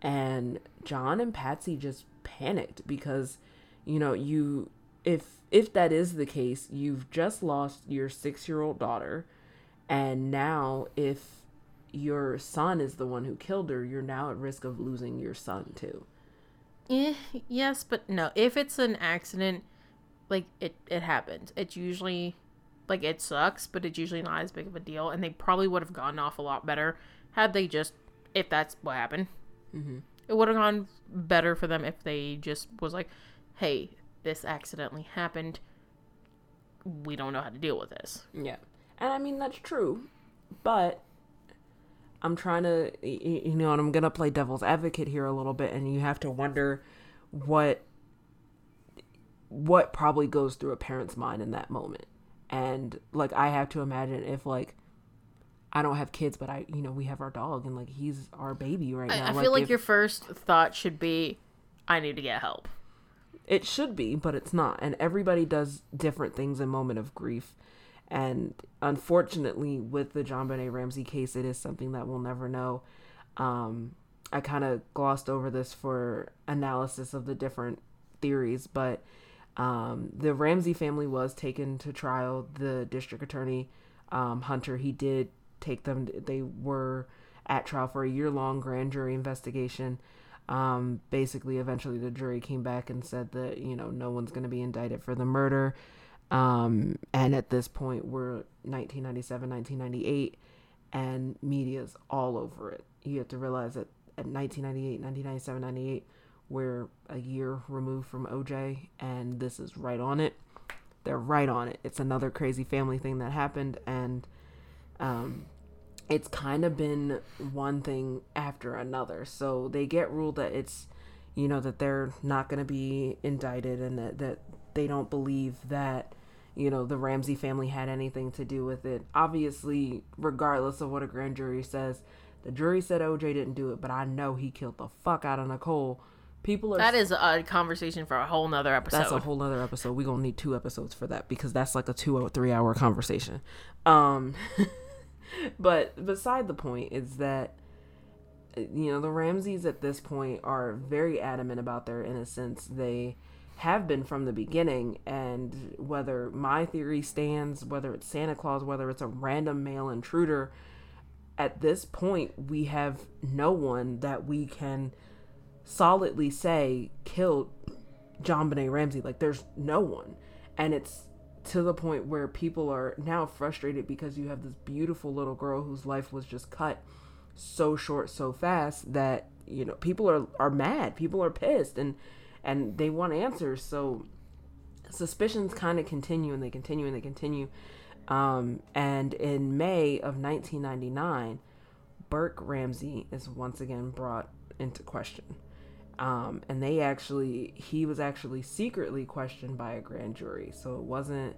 Speaker 1: and John and Patsy just panicked because, you know, you if if that is the case, you've just lost your six year old daughter and now, if your son is the one who killed her, you're now at risk of losing your son too.
Speaker 2: Eh, yes, but no. If it's an accident, like it, it happens. It's usually like it sucks, but it's usually not as big of a deal. And they probably would have gotten off a lot better had they just, if that's what happened. Mm-hmm. It would have gone better for them if they just was like, "Hey, this accidentally happened. We don't know how to deal with this."
Speaker 1: Yeah. And I mean, that's true. But I'm trying to, you know, and I'm going to play devil's advocate here a little bit. And you have to wonder what what probably goes through a parent's mind in that moment and like i have to imagine if like i don't have kids but i you know we have our dog and like he's our baby right now
Speaker 2: I, I feel like
Speaker 1: if-
Speaker 2: your first thought should be, "I need to get help."
Speaker 1: It should be, but it's not. And everybody does different things in moment of grief. And unfortunately, with the JonBenét Ramsey case, it is something that we'll never know. Um, I kind of glossed over this for analysis of the different theories, but um, the Ramsey family was taken to trial. The district attorney, um, Hunter, he did take them. They were at trial for a year long grand jury investigation. Um, basically, eventually, the jury came back and said that, you know, no one's going to be indicted for the murder. Um, and at this point, we're 1997, 1998, and media's all over it. You have to realize that at 1998, 1997, 98, we're a year removed from OJ, and this is right on it. They're right on it. It's another crazy family thing that happened, and um, it's kind of been one thing after another. So they get ruled that it's, you know, that they're not going to be indicted and that, that they don't believe that, you know, the Ramsey family had anything to do with it. Obviously, regardless of what a grand jury says, the jury said OJ didn't do it, but I know he killed the fuck out of Nicole. People are
Speaker 2: That is a conversation for a whole nother episode.
Speaker 1: that's a whole other episode. We're gonna need two episodes for that because that's like a two or three hour conversation. Um *laughs* but beside the point is that you know the Ramseys at this point are very adamant about their innocence. They have been from the beginning and whether my theory stands, whether it's Santa Claus, whether it's a random male intruder, at this point we have no one that we can solidly say killed JonBenét Ramsey. Like there's no one. And it's to the point where people are now frustrated because you have this beautiful little girl whose life was just cut so short so fast that you know people are are mad people are pissed and and they want answers so suspicions kind of continue and they continue and they continue um, and in may of 1999 burke ramsey is once again brought into question um, and they actually he was actually secretly questioned by a grand jury. So it wasn't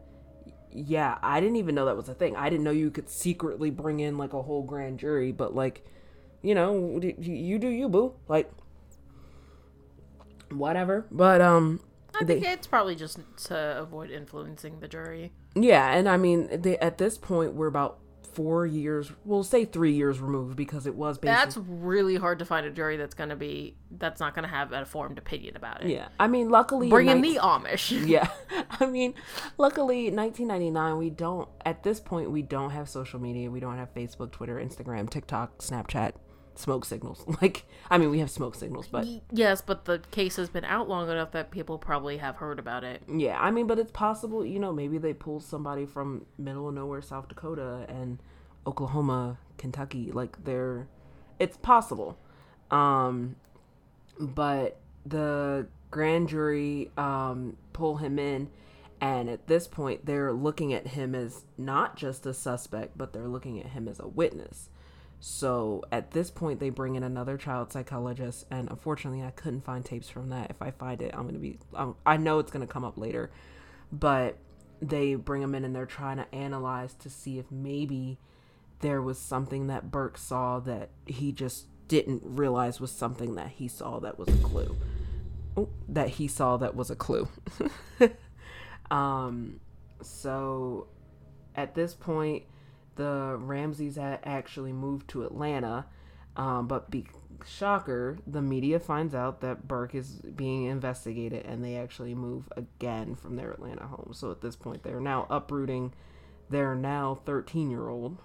Speaker 1: yeah i didn't even know that was a thing. I didn't know you could secretly bring in like a whole grand jury but like you know you do you boo. Like whatever. But um
Speaker 2: I
Speaker 1: they-
Speaker 2: think it's probably just to avoid influencing the jury.
Speaker 1: yeah, and I mean, they, at this point, we're about four years. We'll say three years removed because it was basically.
Speaker 2: That's really hard to find a jury that's going to be that's not going to have a formed opinion about it.
Speaker 1: yeah. I mean, luckily,
Speaker 2: Bring in
Speaker 1: 19
Speaker 2: the Amish. *laughs*
Speaker 1: yeah i mean luckily 1999 we don't at this point we don't have social media we don't have facebook twitter instagram tiktok snapchat smoke signals. *laughs* Like i mean we have smoke signals but
Speaker 2: Yes, but the case has been out long enough that people probably have heard about it.
Speaker 1: yeah i mean but it's possible you know maybe they pulled somebody from middle of nowhere south dakota and oklahoma kentucky like they're it's possible. Um but the grand jury um pull him in and at this point they're looking at him as not just a suspect but they're looking at him as a witness so at this point they bring in another child psychologist and unfortunately i couldn't find tapes from that. If i find it i'm gonna be um, i know it's gonna come up later. But they bring him in and they're trying to analyze to see if maybe there was something that burke saw that he just didn't realize was something that he saw that was a clue. Oh, that he saw that was a clue. *laughs* Um so at this point the ramseys had actually moved to atlanta um, but be shocker the media finds out that burke is being investigated and they actually move again from their atlanta home so at this point they're now uprooting their now 13 year old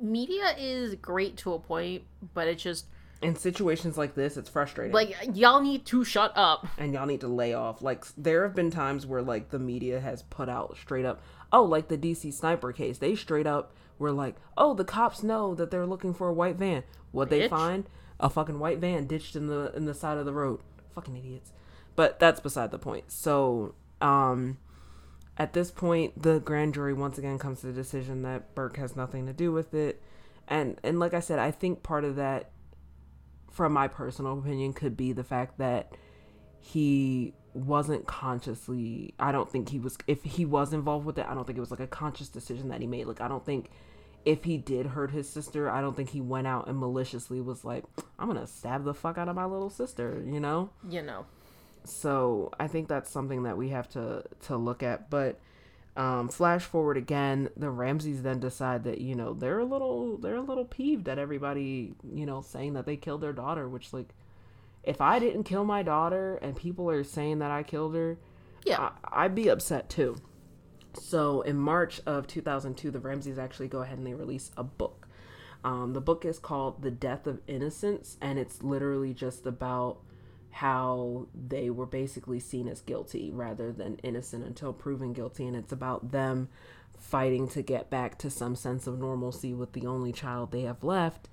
Speaker 2: Media is great to a point, but it's just
Speaker 1: in situations like this it's frustrating
Speaker 2: like y'all need to shut up.
Speaker 1: and y'all need to lay off. Like there have been times where like the media has put out straight up, oh, like the DC sniper case. They straight up were like, oh, the cops know that they're looking for a white van. What they
Speaker 2: Bitch.
Speaker 1: find? A fucking white van ditched in the in the side of the road. Fucking idiots. But that's beside the point. So, um at this point the grand jury once again comes to the decision that Burke has nothing to do with it. And and like I said, I think part of that from my personal opinion could be the fact that he wasn't consciously i don't think he was if he was involved with it i don't think it was like a conscious decision that he made. Like i don't think if he did hurt his sister i don't think he went out and maliciously was like i'm gonna stab the fuck out of my little sister you know?
Speaker 2: You know.
Speaker 1: so i think that's something that we have to to look at. But um flash forward again the ramseys then decide that you know they're a little they're a little peeved at everybody you know saying that they killed their daughter which like if i didn't kill my daughter and people are saying that i killed her
Speaker 2: Yeah.
Speaker 1: I, i'd be upset too. So in march of 2002 the ramseys actually go ahead and they release a book. Um, the book is called the death of innocence and it's literally just about how they were basically seen as guilty rather than innocent until proven guilty and it's about them fighting to get back to some sense of normalcy with the only child they have left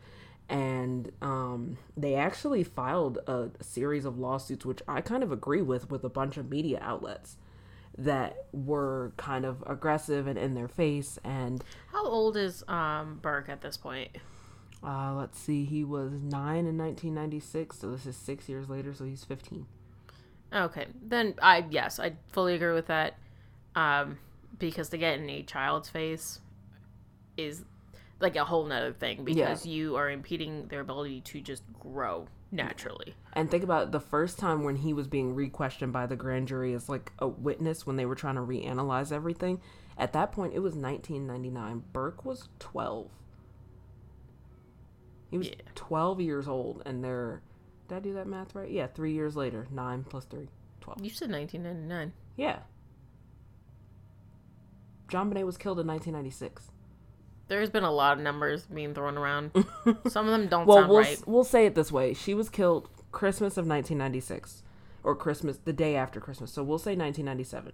Speaker 1: and um, they actually filed a series of lawsuits which i kind of agree with with a bunch of media outlets that were kind of aggressive and in their face and
Speaker 2: How old is um Burke at this point?
Speaker 1: uh, let's see he was 9 in 1996 so this is six years later so he's 15
Speaker 2: Okay, then I yes, I fully agree with that. Um, because to get in a child's face is like a whole nother thing because you are impeding their ability to just grow naturally.
Speaker 1: And think about the first time when he was being re-questioned by the grand jury as like a witness when they were trying to reanalyze everything. At that point, it was 1999. Burke was 12. He was
Speaker 2: Yeah.
Speaker 1: 12 years old, and they're. Did I do that math right? Yeah, three years later. 9 plus 3, 12.
Speaker 2: You said 1999.
Speaker 1: Yeah. JonBenét was killed in 1996.
Speaker 2: There's been a lot of numbers being thrown around. *laughs* Some of them don't
Speaker 1: Well,
Speaker 2: sound
Speaker 1: we'll,
Speaker 2: right.
Speaker 1: we'll say it this way. She was killed Christmas of 1996 or Christmas the day after Christmas. So we'll say 1997.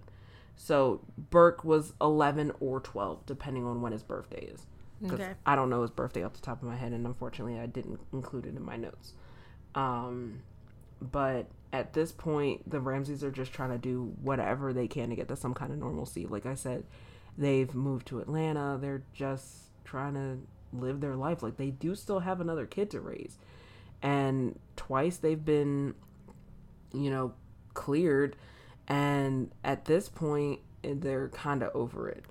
Speaker 1: So Burke was 11 or 12 depending on when his birthday is. 'Cause
Speaker 2: Okay.
Speaker 1: I don't know his birthday off the top of my head and unfortunately I didn't include it in my notes. Um but at this point the Ramseys are just trying to do whatever they can to get to some kind of normalcy. Like I said, they've moved to Atlanta. They're just trying to live their life. Like they do still have another kid to raise. And twice they've been, you know, cleared. And at this point, they're kind of over it.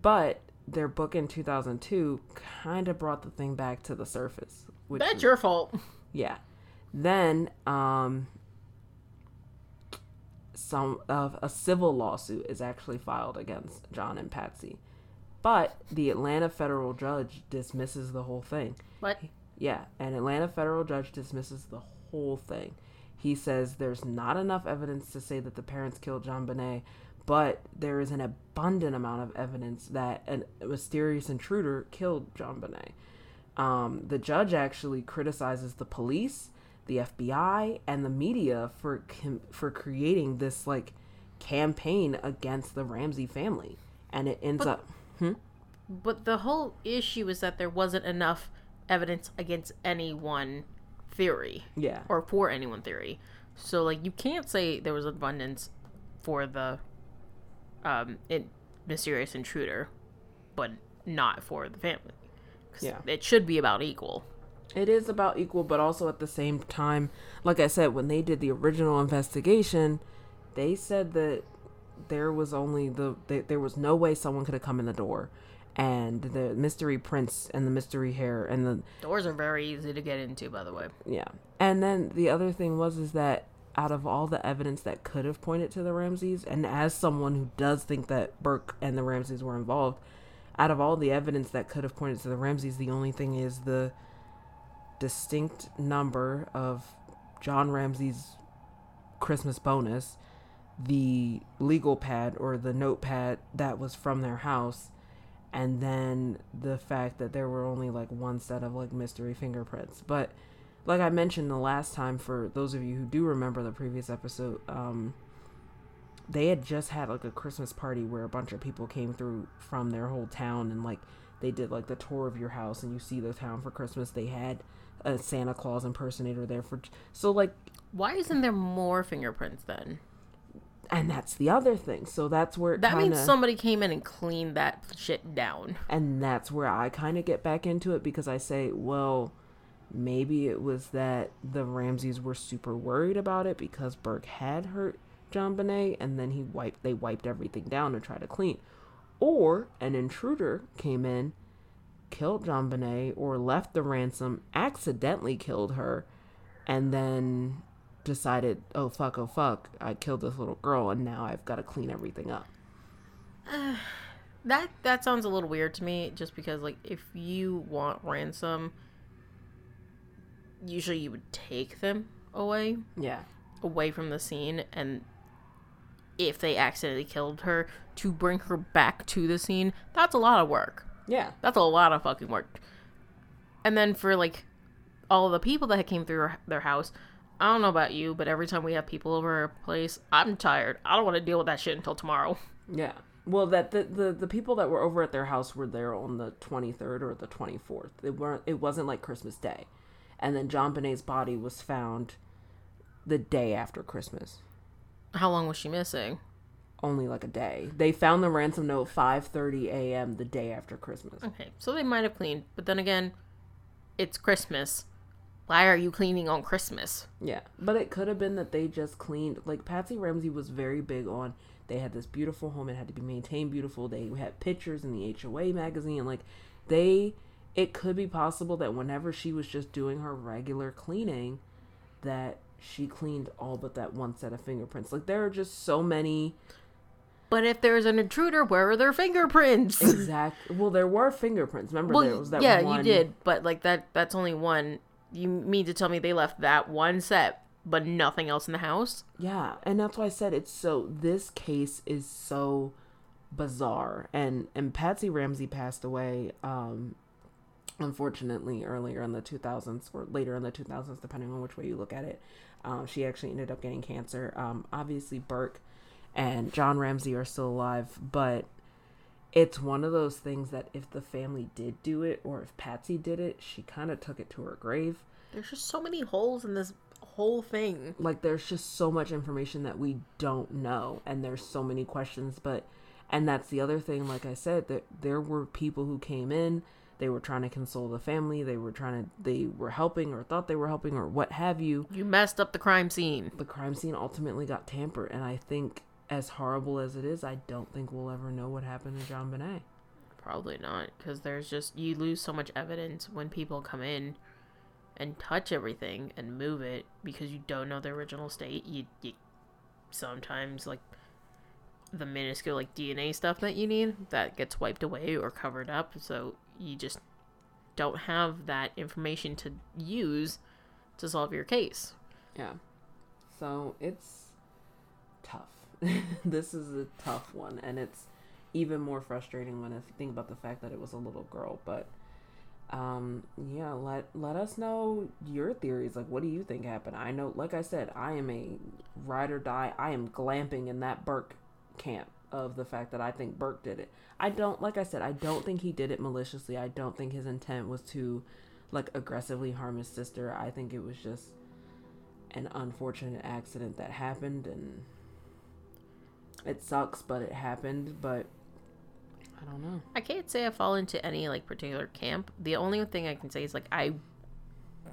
Speaker 1: But their book in 2002 kind of brought the thing back to the surface. Which
Speaker 2: That's your fault. *laughs*
Speaker 1: yeah. Then um some of a civil lawsuit is actually filed against John and Patsy. But the Atlanta federal judge dismisses the whole thing.
Speaker 2: But
Speaker 1: Yeah, an Atlanta federal judge dismisses the whole thing. He says there's not enough evidence to say that the parents killed JonBenét, but there is an abundant amount of evidence that an- a mysterious intruder killed JonBenét. Um, the judge actually criticizes the police, the FBI, and the media for com- for creating this like campaign against the Ramsey family, and it ends up.
Speaker 2: But the whole issue is that there wasn't enough evidence against any one theory.
Speaker 1: Yeah.
Speaker 2: Or for any one theory. So like you can't say there was abundance for the um in, mysterious intruder, but not for the family.
Speaker 1: Yeah.
Speaker 2: It should be about equal.
Speaker 1: It is about equal, but also at the same time, like I said, when they did the original investigation, they said that there was only the they, there was no way someone could have come in the door, and the mystery prince and the mystery hair and the
Speaker 2: Doors are very easy to get into, by the way.
Speaker 1: yeah, and then the other thing was is that out of all the evidence that could have pointed to the Ramseys, and as someone who does think that Burke and the Ramseys were involved, out of all the evidence that could have pointed to the Ramseys, the only thing is the distinct number of John Ramsey's Christmas bonus, the legal pad or the notepad that was from their house, and then the fact that there were only like one set of like mystery fingerprints. But like I mentioned the last time, for those of you who do remember the previous episode, um, they had just had like a Christmas party where a bunch of people came through from their whole town and like they did like the tour of your house and you see the town for Christmas. They had a Santa Claus impersonator there for so like
Speaker 2: Why isn't there more fingerprints then?
Speaker 1: And that's the other thing. So that's where it
Speaker 2: That
Speaker 1: kinda,
Speaker 2: means somebody came in and cleaned that shit down.
Speaker 1: and that's where I kind of get back into it because I say, well, maybe it was that the Ramseys were super worried about it because Burke had hurt JonBenét, and then he wiped they wiped everything down to try to clean, or an intruder came in, killed JonBenét, or left the ransom, accidentally killed her, and then decided, oh fuck, oh fuck, I killed this little girl, and now I've got to clean everything up. *sighs*
Speaker 2: That that sounds a little weird to me just because like if you want ransom usually you would take them away
Speaker 1: Yeah.
Speaker 2: away from the scene and if they accidentally killed her to bring her back to the scene that's a lot of work
Speaker 1: Yeah.
Speaker 2: that's a lot of fucking work and then for like all the people that came through their house i don't know about you but every time we have people over our place i'm tired i don't want to deal with that shit until tomorrow *laughs*
Speaker 1: Yeah. Well, that the, the the people that were over at their house were there on the 23rd or the 24th. It weren't. It wasn't like Christmas Day, and then JonBenét's body was found the day after Christmas.
Speaker 2: how long was she missing
Speaker 1: Only like a day. They found the ransom note 5:30 a.m. the day after Christmas.
Speaker 2: Okay, so they might have cleaned, but then again, it's Christmas. Why are you cleaning on Christmas?
Speaker 1: Yeah, but it could have been that they just cleaned. Like Patsy Ramsey was very big on. They had this beautiful home. It had to be maintained beautiful. They had pictures in the HOA magazine. Like they, it could be possible that whenever she was just doing her regular cleaning, that she cleaned all but that one set of fingerprints. Like there are just so many
Speaker 2: But if there's an intruder, where are their fingerprints?
Speaker 1: Exactly. well, there were fingerprints. Remember there was that
Speaker 2: yeah,
Speaker 1: one.
Speaker 2: you did, but like that—that's only one. You mean to tell me they left that one set, but nothing else in the house?
Speaker 1: Yeah, and that's why I said it's so. This case is so bizarre, and and Patsy Ramsey passed away, um, unfortunately, earlier in the 2000s or later in the 2000s, depending on which way you look at it. Um, she actually ended up getting cancer. Um, obviously, Burke and John Ramsey are still alive, but it's one of those things that if the family did do it, or if Patsy did it, she kind of took it to her grave
Speaker 2: There's just so many holes in this whole thing.
Speaker 1: like there's just so much information that we don't know and there's so many questions but and that's the other thing like i said that there were people who came in they were trying to console the family they were trying to they were helping or thought they were helping or what have you
Speaker 2: You messed up the crime scene.
Speaker 1: the crime scene ultimately got tampered and i think as horrible as it is i don't think we'll ever know what happened to JonBenét
Speaker 2: Probably not, because there's just you lose so much evidence when people come in and touch everything and move it because you don't know the original state. You, you sometimes like the minuscule like DNA stuff that you need that gets wiped away or covered up. So you just don't have that information to use to solve your case.
Speaker 1: Yeah. So it's tough. *laughs* this is a tough one, and it's even more frustrating when I think about the fact that it was a little girl. But um, yeah, let let us know your theories. Like, what do you think happened? I know, like I said, I am a ride or die. I am glamping in that Burke camp of the fact that I think Burke did it. I don't, like I said, I don't think he did it maliciously. I don't think his intent was to like aggressively harm his sister. I think it was just an unfortunate accident that happened and it sucks but it happened but i don't know
Speaker 2: I can't say I fall into any like particular camp. The only thing I can say is like I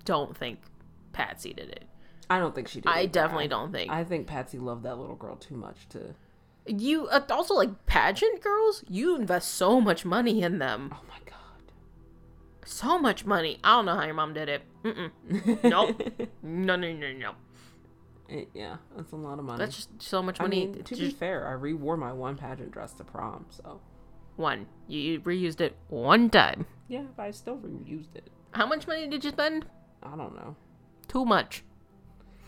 Speaker 2: don't think Patsy did it.
Speaker 1: i don't think she did
Speaker 2: I
Speaker 1: either.
Speaker 2: definitely
Speaker 1: I-
Speaker 2: don't think.
Speaker 1: i think patsy loved that little girl too much to
Speaker 2: You uh, also like pageant girls. You invest so much money in them,
Speaker 1: oh my god
Speaker 2: so much money. I don't know how your mom did it. Mm-mm. Nope. *laughs* no, no, no, no.
Speaker 1: It- yeah that's a lot of money
Speaker 2: That's just so much
Speaker 1: i
Speaker 2: money.
Speaker 1: mean to be fair i re-wore my one pageant dress to prom so
Speaker 2: one. You you reused it one time.
Speaker 1: yeah but i still reused it
Speaker 2: How much money did you spend?
Speaker 1: i don't know
Speaker 2: Too much.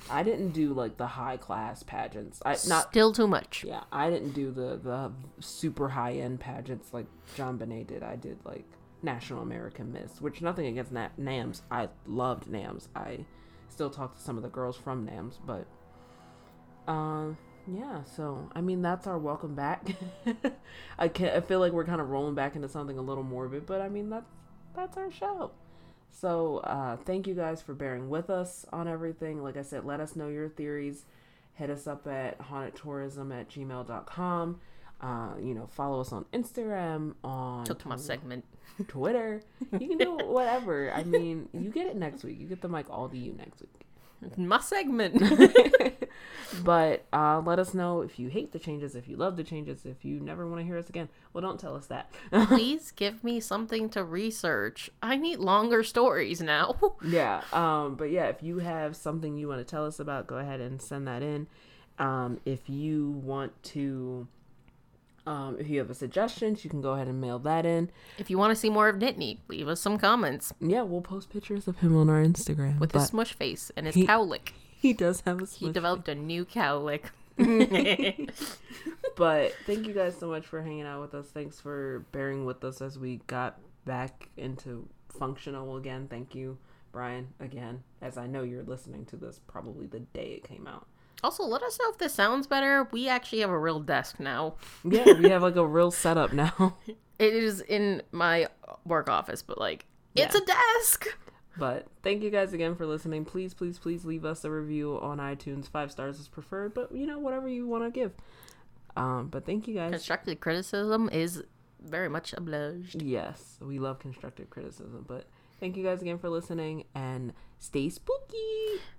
Speaker 1: i didn't do like the high class pageants i not
Speaker 2: Still too much.
Speaker 1: Yeah, I didn't do the the super high end pageants like JonBenét did. I did like National American Miss, which nothing against Na- Nams. I loved Nams. I still talk to some of the girls from Nams, but um, yeah. So I mean, that's our welcome back. *laughs* I can I feel like we're kind of rolling back into something a little morbid, but I mean that's that's our show. So uh, thank you guys for bearing with us on everything. Like I said, let us know your theories. Hit us up at hauntedtourism at gmail.com. Uh, you know, follow us on Instagram, on
Speaker 2: Took my segment.
Speaker 1: Twitter. You can do *laughs* whatever. I mean, you get it next week. You get the mic all to you next week.
Speaker 2: My segment. *laughs*
Speaker 1: But uh, let us know if you hate the changes, if you love the changes, if you never want to hear us again. Well, don't tell us that. *laughs*
Speaker 2: Please give me something to research. I need longer stories now.
Speaker 1: yeah. Um, but yeah, if you have something you want to tell us about, go ahead and send that in. Um, if you want to, um, if you have a suggestions, you can go ahead and mail that in.
Speaker 2: if you want to see more of Nittany, leave us some comments
Speaker 1: Yeah, we'll post pictures of him on our Instagram.
Speaker 2: with his smush face and his
Speaker 1: he-
Speaker 2: cow lick.
Speaker 1: he does have a
Speaker 2: He developed a new cow lick. *laughs* *laughs*
Speaker 1: But thank you guys so much for hanging out with us. Thanks for bearing with us as we got back into functional again. Thank you, Brian, again, as I know you're listening to this probably the day it came out.
Speaker 2: Also, let us know if this sounds better. We actually have a real desk now. *laughs*
Speaker 1: Yeah, we have like a real setup now. *laughs*
Speaker 2: It is in my work office, but like, it's a desk.
Speaker 1: But thank you guys again for listening. Please, please, please leave us a review on iTunes. Five stars is preferred, but you know, whatever you want to give. Um, but thank you guys.
Speaker 2: Constructive criticism is very much obliged.
Speaker 1: Yes, we love constructive criticism. But thank you guys again for listening and stay spooky.